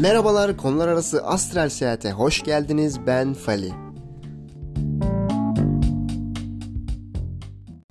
Merhabalar konular arası astral seyahate hoş geldiniz ben Fali.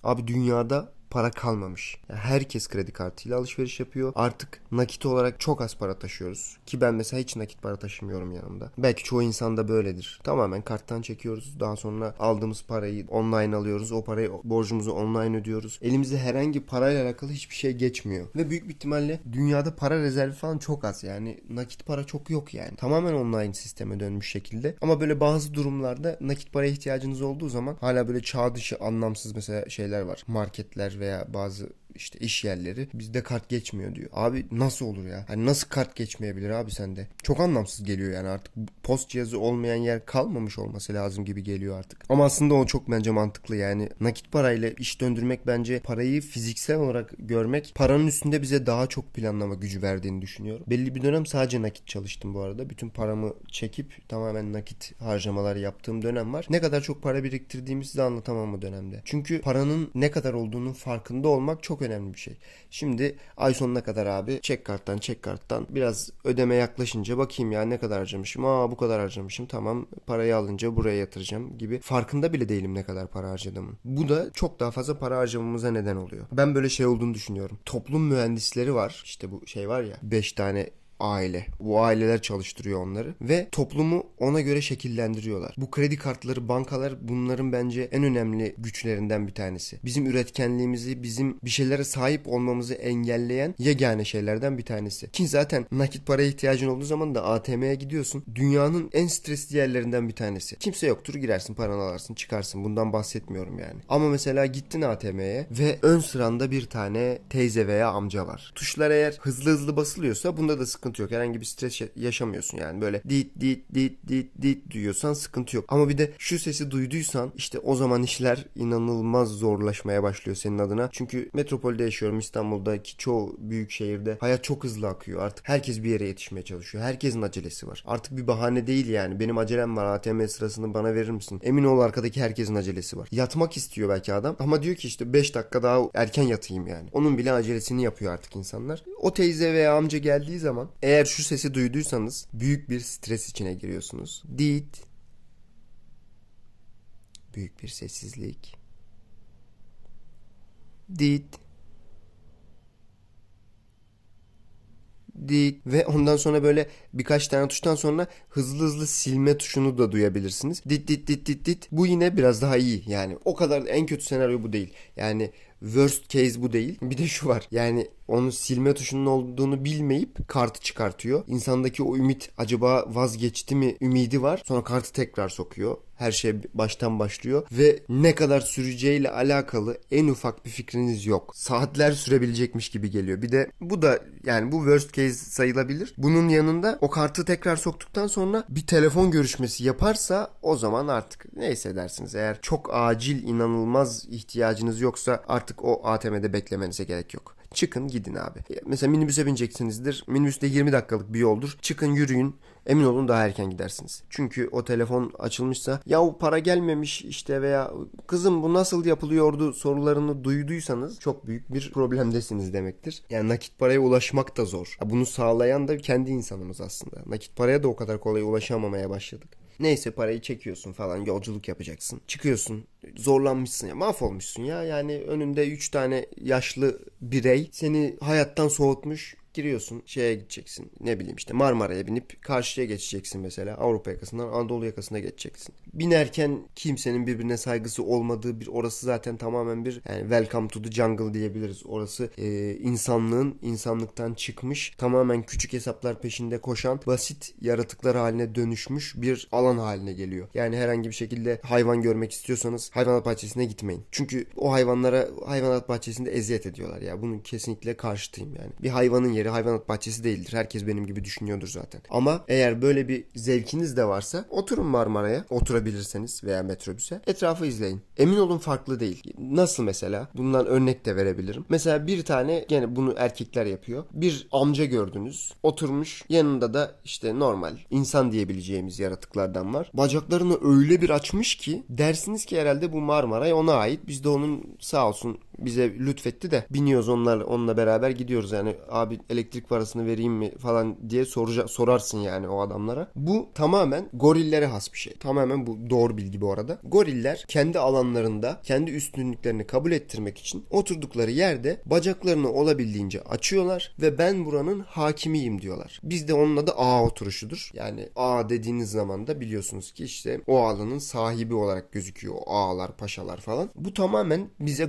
Abi dünyada para kalmamış. Yani herkes kredi kartıyla alışveriş yapıyor. Artık nakit olarak çok az para taşıyoruz. Ki ben mesela hiç nakit para taşımıyorum yanımda. Belki çoğu insanda böyledir. Tamamen karttan çekiyoruz. Daha sonra aldığımız parayı online alıyoruz. O parayı borcumuzu online ödüyoruz. Elimizde herhangi parayla alakalı hiçbir şey geçmiyor. Ve büyük bir ihtimalle dünyada para rezervi falan çok az. Yani nakit para çok yok yani. Tamamen online sisteme dönmüş şekilde. Ama böyle bazı durumlarda nakit paraya ihtiyacınız olduğu zaman hala böyle çağ dışı anlamsız mesela şeyler var. Marketler veya bazı işte iş yerleri bizde kart geçmiyor diyor. Abi nasıl olur ya? Hani nasıl kart geçmeyebilir abi sende? Çok anlamsız geliyor yani artık post cihazı olmayan yer kalmamış olması lazım gibi geliyor artık. Ama aslında o çok bence mantıklı yani nakit parayla iş döndürmek bence parayı fiziksel olarak görmek paranın üstünde bize daha çok planlama gücü verdiğini düşünüyorum. Belli bir dönem sadece nakit çalıştım bu arada. Bütün paramı çekip tamamen nakit harcamalar yaptığım dönem var. Ne kadar çok para biriktirdiğimi size anlatamam bu dönemde. Çünkü paranın ne kadar olduğunun farkında olmak çok önemli bir şey. Şimdi ay sonuna kadar abi çek karttan çek karttan biraz ödeme yaklaşınca bakayım ya ne kadar harcamışım. Aa bu kadar harcamışım tamam parayı alınca buraya yatıracağım gibi farkında bile değilim ne kadar para harcadığımın. Bu da çok daha fazla para harcamamıza neden oluyor. Ben böyle şey olduğunu düşünüyorum. Toplum mühendisleri var. İşte bu şey var ya 5 tane aile. Bu aileler çalıştırıyor onları ve toplumu ona göre şekillendiriyorlar. Bu kredi kartları, bankalar bunların bence en önemli güçlerinden bir tanesi. Bizim üretkenliğimizi, bizim bir şeylere sahip olmamızı engelleyen yegane şeylerden bir tanesi. Ki zaten nakit paraya ihtiyacın olduğu zaman da ATM'ye gidiyorsun. Dünyanın en stresli yerlerinden bir tanesi. Kimse yoktur girersin paranı alarsın çıkarsın. Bundan bahsetmiyorum yani. Ama mesela gittin ATM'ye ve ön sıranda bir tane teyze veya amca var. Tuşlar eğer hızlı hızlı basılıyorsa bunda da sıkıntı sıkıntı yok. Herhangi bir stres yaşamıyorsun yani. Böyle dit dit dit dit dit duyuyorsan sıkıntı yok. Ama bir de şu sesi duyduysan işte o zaman işler inanılmaz zorlaşmaya başlıyor senin adına. Çünkü metropolde yaşıyorum İstanbul'daki çoğu büyük şehirde hayat çok hızlı akıyor. Artık herkes bir yere yetişmeye çalışıyor. Herkesin acelesi var. Artık bir bahane değil yani. Benim acelem var ATM sırasını bana verir misin? Emin ol arkadaki herkesin acelesi var. Yatmak istiyor belki adam ama diyor ki işte 5 dakika daha erken yatayım yani. Onun bile acelesini yapıyor artık insanlar. O teyze veya amca geldiği zaman eğer şu sesi duyduysanız büyük bir stres içine giriyorsunuz. Dit. Büyük bir sessizlik. Dit. dit ve ondan sonra böyle birkaç tane tuştan sonra hızlı hızlı silme tuşunu da duyabilirsiniz. Dit dit dit dit dit. Bu yine biraz daha iyi. Yani o kadar en kötü senaryo bu değil. Yani worst case bu değil. Bir de şu var. Yani onu silme tuşunun olduğunu bilmeyip kartı çıkartıyor. İnsandaki o ümit acaba vazgeçti mi ümidi var. Sonra kartı tekrar sokuyor. Her şey baştan başlıyor ve ne kadar süreceğiyle alakalı en ufak bir fikriniz yok. Saatler sürebilecekmiş gibi geliyor. Bir de bu da yani bu worst case sayılabilir. Bunun yanında o kartı tekrar soktuktan sonra bir telefon görüşmesi yaparsa o zaman artık neyse dersiniz. Eğer çok acil inanılmaz ihtiyacınız yoksa artık o ATM'de beklemenize gerek yok. Çıkın gidin abi. Mesela minibüse bineceksinizdir. Minibüste 20 dakikalık bir yoldur. Çıkın yürüyün. Emin olun daha erken gidersiniz. Çünkü o telefon açılmışsa ya para gelmemiş işte veya kızım bu nasıl yapılıyordu sorularını duyduysanız çok büyük bir problemdesiniz demektir. Yani nakit paraya ulaşmak da zor. Bunu sağlayan da kendi insanımız aslında. Nakit paraya da o kadar kolay ulaşamamaya başladık. Neyse parayı çekiyorsun falan yolculuk yapacaksın. Çıkıyorsun zorlanmışsın ya mahvolmuşsun ya. Yani önünde 3 tane yaşlı birey seni hayattan soğutmuş giriyorsun şeye gideceksin ne bileyim işte Marmara'ya binip karşıya geçeceksin mesela Avrupa yakasından Anadolu yakasına geçeceksin. Binerken kimsenin birbirine saygısı olmadığı bir orası zaten tamamen bir yani welcome to the jungle diyebiliriz. Orası e, insanlığın insanlıktan çıkmış tamamen küçük hesaplar peşinde koşan basit yaratıklar haline dönüşmüş bir alan haline geliyor. Yani herhangi bir şekilde hayvan görmek istiyorsanız hayvanat bahçesine gitmeyin. Çünkü o hayvanlara hayvanat bahçesinde eziyet ediyorlar ya. Bunun kesinlikle karşıtıyım yani. Bir hayvanın yeri yeri hayvanat bahçesi değildir. Herkes benim gibi düşünüyordur zaten. Ama eğer böyle bir zevkiniz de varsa oturun Marmara'ya oturabilirseniz veya metrobüse etrafı izleyin. Emin olun farklı değil. Nasıl mesela? Bundan örnek de verebilirim. Mesela bir tane gene bunu erkekler yapıyor. Bir amca gördünüz. Oturmuş. Yanında da işte normal insan diyebileceğimiz yaratıklardan var. Bacaklarını öyle bir açmış ki dersiniz ki herhalde bu Marmaray ona ait. Biz de onun sağ olsun bize lütfetti de biniyoruz onlar onunla beraber gidiyoruz yani abi elektrik parasını vereyim mi falan diye soracak sorarsın yani o adamlara. Bu tamamen gorillere has bir şey. Tamamen bu doğru bilgi bu arada. Goriller kendi alanlarında kendi üstünlüklerini kabul ettirmek için oturdukları yerde bacaklarını olabildiğince açıyorlar ve ben buranın hakimiyim diyorlar. Bizde onun adı A oturuşudur. Yani A dediğiniz zaman da biliyorsunuz ki işte o alanın sahibi olarak gözüküyor. O ağalar, paşalar falan. Bu tamamen bize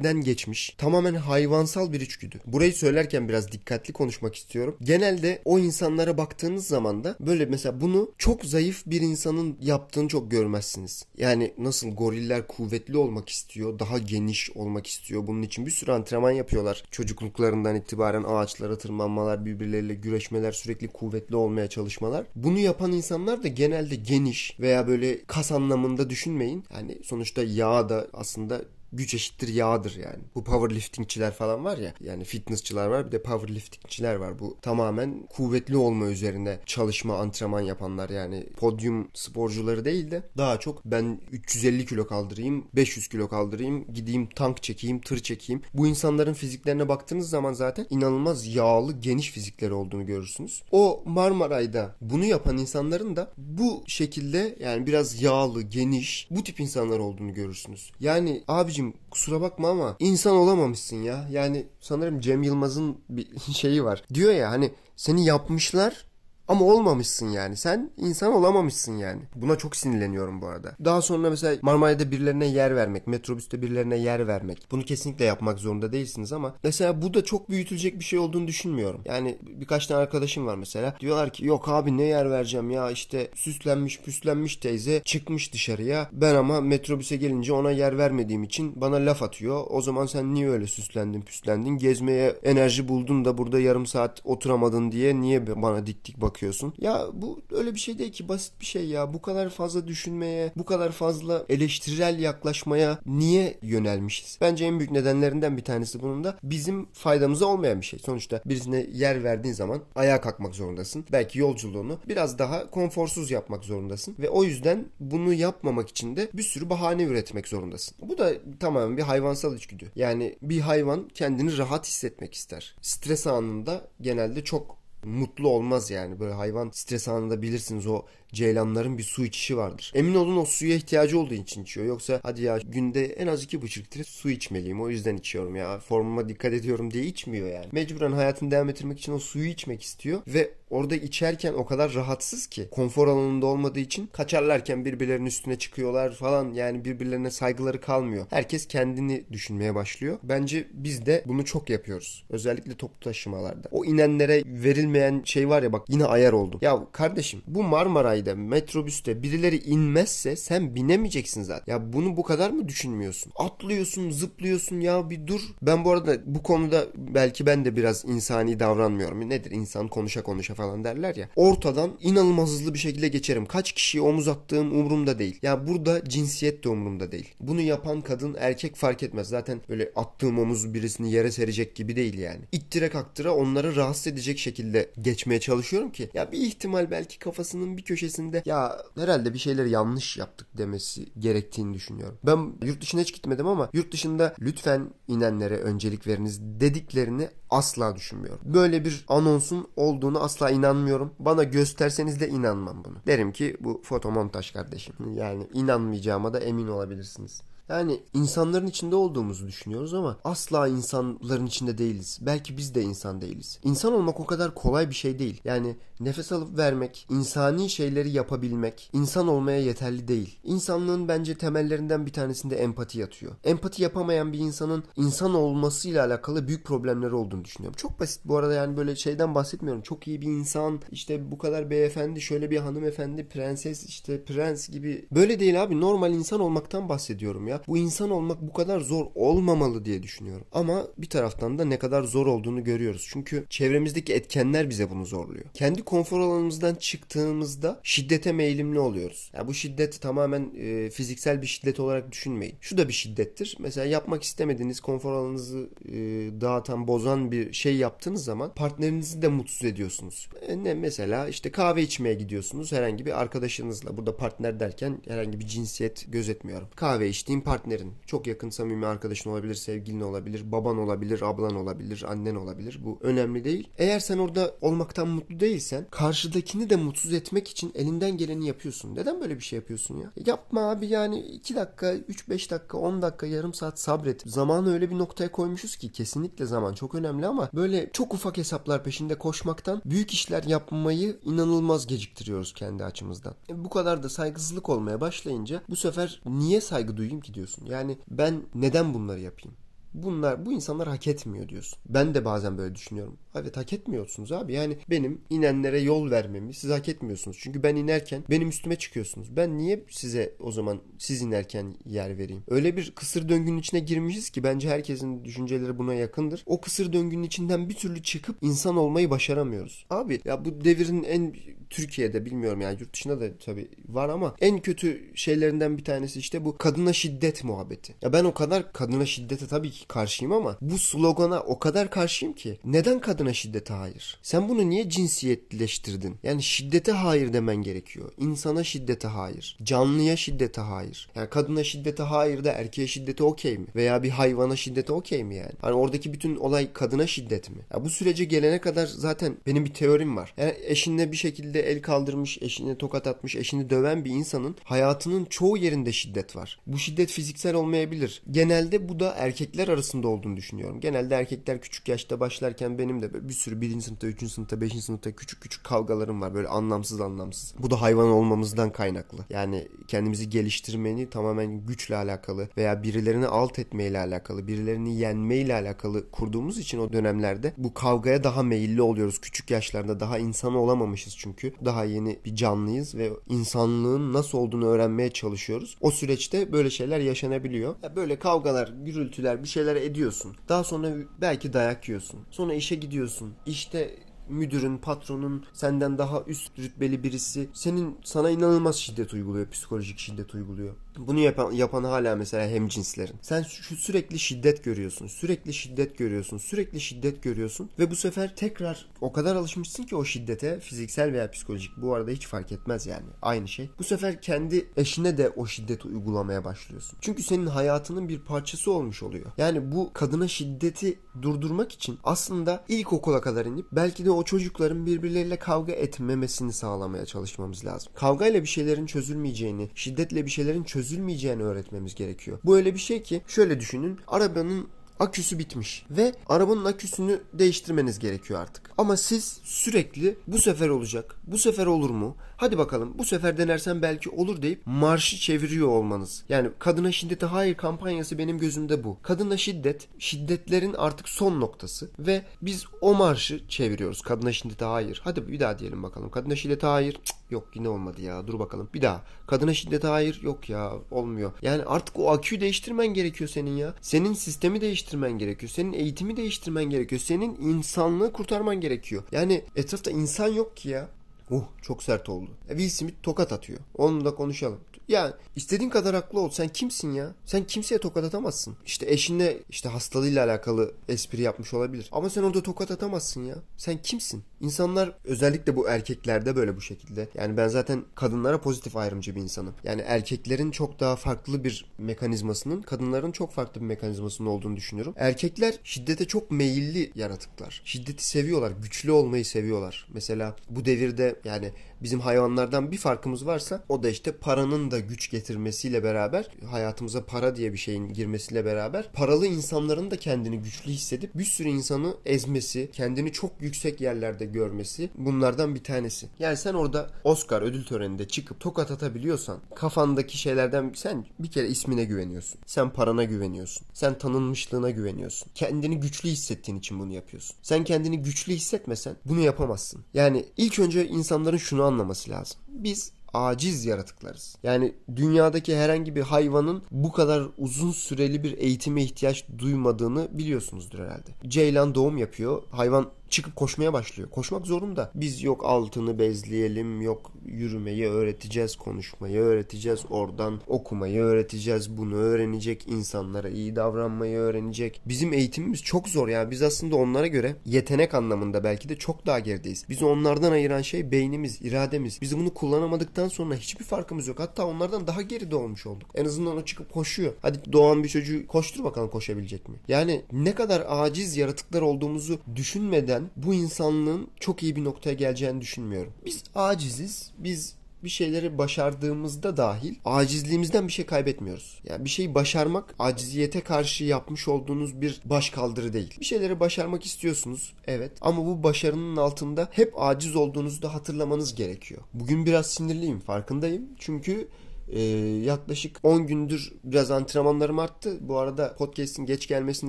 gorillerden geçmiş. Tamamen hayvansal bir içgüdü. Burayı söylerken biraz dikkatli konuşmak istiyorum. Genelde o insanlara baktığınız zaman da böyle mesela bunu çok zayıf bir insanın yaptığını çok görmezsiniz. Yani nasıl goriller kuvvetli olmak istiyor, daha geniş olmak istiyor. Bunun için bir sürü antrenman yapıyorlar. Çocukluklarından itibaren ağaçlara tırmanmalar, birbirleriyle güreşmeler, sürekli kuvvetli olmaya çalışmalar. Bunu yapan insanlar da genelde geniş veya böyle kas anlamında düşünmeyin. Yani sonuçta yağ da aslında güç eşittir yağdır yani. Bu powerliftingçiler falan var ya yani fitnessçiler var bir de powerliftingçiler var. Bu tamamen kuvvetli olma üzerine çalışma, antrenman yapanlar yani podyum sporcuları değil de daha çok ben 350 kilo kaldırayım, 500 kilo kaldırayım, gideyim tank çekeyim, tır çekeyim. Bu insanların fiziklerine baktığınız zaman zaten inanılmaz yağlı, geniş fizikleri olduğunu görürsünüz. O Marmaray'da bunu yapan insanların da bu şekilde yani biraz yağlı, geniş bu tip insanlar olduğunu görürsünüz. Yani abici abicim kusura bakma ama insan olamamışsın ya. Yani sanırım Cem Yılmaz'ın bir şeyi var. Diyor ya hani seni yapmışlar ama olmamışsın yani. Sen insan olamamışsın yani. Buna çok sinirleniyorum bu arada. Daha sonra mesela Marmaray'da birilerine yer vermek, metrobüste birilerine yer vermek. Bunu kesinlikle yapmak zorunda değilsiniz ama mesela bu da çok büyütülecek bir şey olduğunu düşünmüyorum. Yani birkaç tane arkadaşım var mesela. Diyorlar ki yok abi ne yer vereceğim ya işte süslenmiş püslenmiş teyze çıkmış dışarıya. Ben ama metrobüse gelince ona yer vermediğim için bana laf atıyor. O zaman sen niye öyle süslendin püslendin? Gezmeye enerji buldun da burada yarım saat oturamadın diye niye bana dik dik bakıyorsun? Bakıyorsun. Ya bu öyle bir şey değil ki basit bir şey ya. Bu kadar fazla düşünmeye, bu kadar fazla eleştirel yaklaşmaya niye yönelmişiz? Bence en büyük nedenlerinden bir tanesi bunun da bizim faydamıza olmayan bir şey. Sonuçta birisine yer verdiğin zaman ayağa kalkmak zorundasın. Belki yolculuğunu biraz daha konforsuz yapmak zorundasın ve o yüzden bunu yapmamak için de bir sürü bahane üretmek zorundasın. Bu da tamamen bir hayvansal içgüdü. Yani bir hayvan kendini rahat hissetmek ister. Stres anında genelde çok mutlu olmaz yani. Böyle hayvan stres anında bilirsiniz o ceylanların bir su içişi vardır. Emin olun o suya ihtiyacı olduğu için içiyor. Yoksa hadi ya günde en az iki buçuk litre su içmeliyim. O yüzden içiyorum ya. Formuma dikkat ediyorum diye içmiyor yani. Mecburen hayatını devam ettirmek için o suyu içmek istiyor. Ve orada içerken o kadar rahatsız ki konfor alanında olmadığı için kaçarlarken birbirlerinin üstüne çıkıyorlar falan yani birbirlerine saygıları kalmıyor. Herkes kendini düşünmeye başlıyor. Bence biz de bunu çok yapıyoruz. Özellikle toplu taşımalarda. O inenlere verilmeyen şey var ya bak yine ayar oldum. Ya kardeşim bu Marmaray sanayide, metrobüste birileri inmezse sen binemeyeceksin zaten. Ya bunu bu kadar mı düşünmüyorsun? Atlıyorsun, zıplıyorsun ya bir dur. Ben bu arada bu konuda belki ben de biraz insani davranmıyorum. Nedir insan konuşa konuşa falan derler ya. Ortadan inanılmaz hızlı bir şekilde geçerim. Kaç kişiye omuz attığım umurumda değil. Ya burada cinsiyet de umurumda değil. Bunu yapan kadın erkek fark etmez. Zaten böyle attığım omuz birisini yere serecek gibi değil yani. İttire kaktıra onları rahatsız edecek şekilde geçmeye çalışıyorum ki. Ya bir ihtimal belki kafasının bir köşesi içerisinde ya herhalde bir şeyleri yanlış yaptık demesi gerektiğini düşünüyorum. Ben yurt dışına hiç gitmedim ama yurt dışında lütfen inenlere öncelik veriniz dediklerini asla düşünmüyorum. Böyle bir anonsun olduğunu asla inanmıyorum. Bana gösterseniz de inanmam bunu. Derim ki bu fotomontaj kardeşim. Yani inanmayacağıma da emin olabilirsiniz. Yani insanların içinde olduğumuzu düşünüyoruz ama asla insanların içinde değiliz. Belki biz de insan değiliz. İnsan olmak o kadar kolay bir şey değil. Yani nefes alıp vermek, insani şeyleri yapabilmek insan olmaya yeterli değil. İnsanlığın bence temellerinden bir tanesinde empati yatıyor. Empati yapamayan bir insanın insan olmasıyla alakalı büyük problemleri olduğunu düşünüyorum. Çok basit bu arada yani böyle şeyden bahsetmiyorum. Çok iyi bir insan, işte bu kadar beyefendi, şöyle bir hanımefendi, prenses, işte prens gibi. Böyle değil abi. Normal insan olmaktan bahsediyorum ya bu insan olmak bu kadar zor olmamalı diye düşünüyorum. Ama bir taraftan da ne kadar zor olduğunu görüyoruz. Çünkü çevremizdeki etkenler bize bunu zorluyor. Kendi konfor alanımızdan çıktığımızda şiddete meyillimli oluyoruz. Yani bu şiddet tamamen e, fiziksel bir şiddet olarak düşünmeyin. Şu da bir şiddettir. Mesela yapmak istemediğiniz konfor alanınızı e, dağıtan, bozan bir şey yaptığınız zaman partnerinizi de mutsuz ediyorsunuz. E, ne mesela işte kahve içmeye gidiyorsunuz herhangi bir arkadaşınızla. Burada partner derken herhangi bir cinsiyet gözetmiyorum. Kahve içtiğim partnerin, çok yakın samimi arkadaşın olabilir, sevgilin olabilir, baban olabilir, ablan olabilir, annen olabilir. Bu önemli değil. Eğer sen orada olmaktan mutlu değilsen karşıdakini de mutsuz etmek için elinden geleni yapıyorsun. Neden böyle bir şey yapıyorsun ya? Yapma abi yani 2 dakika, 3-5 dakika, 10 dakika, yarım saat sabret. Zamanı öyle bir noktaya koymuşuz ki kesinlikle zaman çok önemli ama böyle çok ufak hesaplar peşinde koşmaktan büyük işler yapmayı inanılmaz geciktiriyoruz kendi açımızdan. E, bu kadar da saygısızlık olmaya başlayınca bu sefer niye saygı duyayım ki diyorsun. Yani ben neden bunları yapayım? Bunlar bu insanlar hak etmiyor diyorsun. Ben de bazen böyle düşünüyorum. Evet hak etmiyorsunuz abi. Yani benim inenlere yol vermemi siz hak etmiyorsunuz. Çünkü ben inerken benim üstüme çıkıyorsunuz. Ben niye size o zaman siz inerken yer vereyim? Öyle bir kısır döngünün içine girmişiz ki bence herkesin düşünceleri buna yakındır. O kısır döngünün içinden bir türlü çıkıp insan olmayı başaramıyoruz. Abi ya bu devirin en Türkiye'de bilmiyorum yani yurt dışında da tabii var ama en kötü şeylerinden bir tanesi işte bu kadına şiddet muhabbeti. Ya ben o kadar kadına şiddete tabii ki karşıyım ama bu slogana o kadar karşıyım ki neden kadına şiddete hayır? Sen bunu niye cinsiyetleştirdin? Yani şiddete hayır demen gerekiyor. İnsana şiddete hayır. Canlıya şiddete hayır. Yani kadına şiddete hayır da erkeğe şiddete okey mi? Veya bir hayvana şiddete okey mi yani? Hani oradaki bütün olay kadına şiddet mi? Ya bu sürece gelene kadar zaten benim bir teorim var. Yani eşinle bir şekilde el kaldırmış, eşine tokat atmış, eşini döven bir insanın hayatının çoğu yerinde şiddet var. Bu şiddet fiziksel olmayabilir. Genelde bu da erkekler arasında olduğunu düşünüyorum. Genelde erkekler küçük yaşta başlarken benim de bir sürü birinci sınıfta, üçüncü sınıfta, beşinci sınıfta küçük küçük kavgalarım var. Böyle anlamsız anlamsız. Bu da hayvan olmamızdan kaynaklı. Yani kendimizi geliştirmeni tamamen güçle alakalı veya birilerini alt etmeyle alakalı, birilerini yenmeyle alakalı kurduğumuz için o dönemlerde bu kavgaya daha meyilli oluyoruz. Küçük yaşlarda daha insan olamamışız çünkü. Daha yeni bir canlıyız ve insanlığın nasıl olduğunu öğrenmeye çalışıyoruz. O süreçte böyle şeyler yaşanabiliyor. Böyle kavgalar, gürültüler, bir şeyler ediyorsun. Daha sonra belki dayak yiyorsun. Sonra işe gidiyorsun. İşte müdürün, patronun senden daha üst rütbeli birisi senin sana inanılmaz şiddet uyguluyor, psikolojik şiddet uyguluyor. Bunu yapan, yapan hala mesela hem cinslerin. Sen şu sürekli şiddet görüyorsun. Sürekli şiddet görüyorsun. Sürekli şiddet görüyorsun. Ve bu sefer tekrar o kadar alışmışsın ki o şiddete fiziksel veya psikolojik bu arada hiç fark etmez yani. Aynı şey. Bu sefer kendi eşine de o şiddeti uygulamaya başlıyorsun. Çünkü senin hayatının bir parçası olmuş oluyor. Yani bu kadına şiddeti durdurmak için aslında ilkokula kadar inip belki de o çocukların birbirleriyle kavga etmemesini sağlamaya çalışmamız lazım. Kavgayla bir şeylerin çözülmeyeceğini, şiddetle bir şeylerin çözülmeyeceğini öğretmemiz gerekiyor. Bu öyle bir şey ki şöyle düşünün arabanın aküsü bitmiş ve arabanın aküsünü değiştirmeniz gerekiyor artık. Ama siz sürekli bu sefer olacak, bu sefer olur mu? Hadi bakalım bu sefer denersen belki olur deyip marşı çeviriyor olmanız. Yani kadına şiddete hayır kampanyası benim gözümde bu. Kadına şiddet, şiddetlerin artık son noktası ve biz o marşı çeviriyoruz. Kadına şiddete hayır. Hadi bir daha diyelim bakalım. Kadına şiddete hayır. Yok yine olmadı ya. Dur bakalım. Bir daha. Kadına şiddete hayır. Yok ya olmuyor. Yani artık o aküyü değiştirmen gerekiyor senin ya. Senin sistemi değiştirmen gerekiyor. Senin eğitimi değiştirmen gerekiyor. Senin insanlığı kurtarman gerekiyor. Yani etrafta insan yok ki ya. Uh çok sert oldu. E, Will Smith tokat atıyor. Onunla da konuşalım. Ya istediğin kadar haklı ol. Sen kimsin ya? Sen kimseye tokat atamazsın. İşte eşinle işte hastalığıyla alakalı espri yapmış olabilir. Ama sen orada tokat atamazsın ya. Sen kimsin? İnsanlar özellikle bu erkeklerde böyle bu şekilde. Yani ben zaten kadınlara pozitif ayrımcı bir insanım. Yani erkeklerin çok daha farklı bir mekanizmasının, kadınların çok farklı bir mekanizmasının olduğunu düşünüyorum. Erkekler şiddete çok meyilli yaratıklar. Şiddeti seviyorlar, güçlü olmayı seviyorlar. Mesela bu devirde yani bizim hayvanlardan bir farkımız varsa o da işte paranın da güç getirmesiyle beraber hayatımıza para diye bir şeyin girmesiyle beraber paralı insanların da kendini güçlü hissedip bir sürü insanı ezmesi, kendini çok yüksek yerlerde görmesi bunlardan bir tanesi. Yani sen orada Oscar ödül töreninde çıkıp tokat atabiliyorsan kafandaki şeylerden sen bir kere ismine güveniyorsun. Sen parana güveniyorsun. Sen tanınmışlığına güveniyorsun. Kendini güçlü hissettiğin için bunu yapıyorsun. Sen kendini güçlü hissetmesen bunu yapamazsın. Yani ilk önce insanların şunu anlaması lazım. Biz aciz yaratıklarız. Yani dünyadaki herhangi bir hayvanın bu kadar uzun süreli bir eğitime ihtiyaç duymadığını biliyorsunuzdur herhalde. Ceylan doğum yapıyor. Hayvan çıkıp koşmaya başlıyor. Koşmak zorunda. Biz yok altını bezleyelim, yok yürümeyi öğreteceğiz, konuşmayı öğreteceğiz, oradan okumayı öğreteceğiz, bunu öğrenecek, insanlara iyi davranmayı öğrenecek. Bizim eğitimimiz çok zor ya. Biz aslında onlara göre yetenek anlamında belki de çok daha gerideyiz. Bizi onlardan ayıran şey beynimiz, irademiz. Biz bunu kullanamadıktan sonra hiçbir farkımız yok. Hatta onlardan daha geride olmuş olduk. En azından o çıkıp koşuyor. Hadi doğan bir çocuğu koştur bakalım koşabilecek mi? Yani ne kadar aciz yaratıklar olduğumuzu düşünmeden bu insanlığın çok iyi bir noktaya geleceğini düşünmüyorum. Biz aciziz. Biz bir şeyleri başardığımızda dahil acizliğimizden bir şey kaybetmiyoruz. Yani bir şeyi başarmak aciziyete karşı yapmış olduğunuz bir baş kaldırı değil. Bir şeyleri başarmak istiyorsunuz evet ama bu başarının altında hep aciz olduğunuzu da hatırlamanız gerekiyor. Bugün biraz sinirliyim farkındayım çünkü ee, yaklaşık 10 gündür biraz antrenmanlarım arttı. Bu arada podcast'in geç gelmesi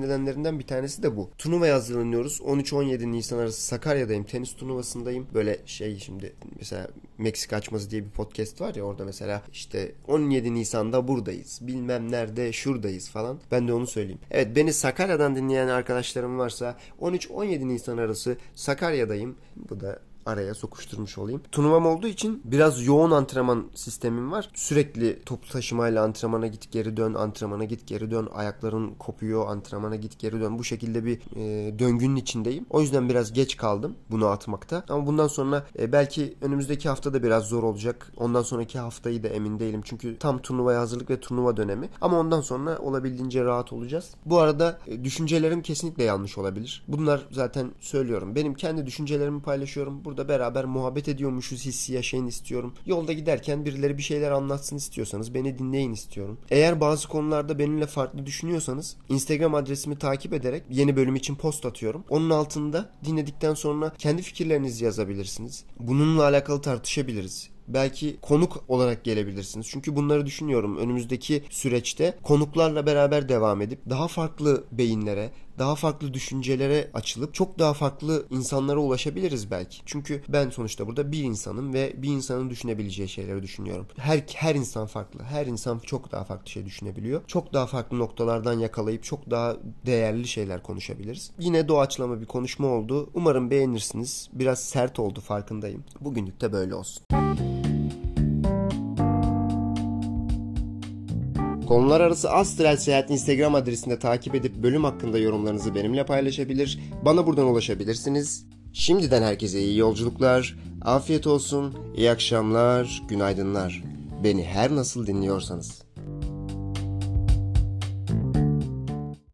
nedenlerinden bir tanesi de bu. Turnuvaya hazırlanıyoruz. 13-17 Nisan arası Sakarya'dayım. Tenis turnuvasındayım. Böyle şey şimdi mesela Meksika açması diye bir podcast var ya orada mesela işte 17 Nisan'da buradayız. Bilmem nerede şuradayız falan. Ben de onu söyleyeyim. Evet beni Sakarya'dan dinleyen arkadaşlarım varsa 13-17 Nisan arası Sakarya'dayım. Bu da araya sokuşturmuş olayım. Turnuvam olduğu için biraz yoğun antrenman sistemim var. Sürekli toplu taşımayla antrenmana git geri dön, antrenmana git geri dön, ayakların kopuyor, antrenmana git geri dön. Bu şekilde bir e, döngünün içindeyim. O yüzden biraz geç kaldım bunu atmakta. Ama bundan sonra e, belki önümüzdeki hafta da biraz zor olacak. Ondan sonraki haftayı da emin değilim. Çünkü tam turnuvaya hazırlık ve turnuva dönemi. Ama ondan sonra olabildiğince rahat olacağız. Bu arada e, düşüncelerim kesinlikle yanlış olabilir. Bunlar zaten söylüyorum. Benim kendi düşüncelerimi paylaşıyorum. Burada beraber muhabbet ediyormuşuz hissi yaşayın istiyorum. Yolda giderken birileri bir şeyler anlatsın istiyorsanız beni dinleyin istiyorum. Eğer bazı konularda benimle farklı düşünüyorsanız Instagram adresimi takip ederek yeni bölüm için post atıyorum. Onun altında dinledikten sonra kendi fikirlerinizi yazabilirsiniz. Bununla alakalı tartışabiliriz belki konuk olarak gelebilirsiniz. Çünkü bunları düşünüyorum. Önümüzdeki süreçte konuklarla beraber devam edip daha farklı beyinlere, daha farklı düşüncelere açılıp çok daha farklı insanlara ulaşabiliriz belki. Çünkü ben sonuçta burada bir insanım ve bir insanın düşünebileceği şeyleri düşünüyorum. Her her insan farklı. Her insan çok daha farklı şey düşünebiliyor. Çok daha farklı noktalardan yakalayıp çok daha değerli şeyler konuşabiliriz. Yine doğaçlama bir konuşma oldu. Umarım beğenirsiniz. Biraz sert oldu farkındayım. Bugünlük de böyle olsun. Konular arası Astral Seyahat Instagram adresinde takip edip bölüm hakkında yorumlarınızı benimle paylaşabilir, bana buradan ulaşabilirsiniz. Şimdiden herkese iyi yolculuklar, afiyet olsun, iyi akşamlar, günaydınlar. Beni her nasıl dinliyorsanız.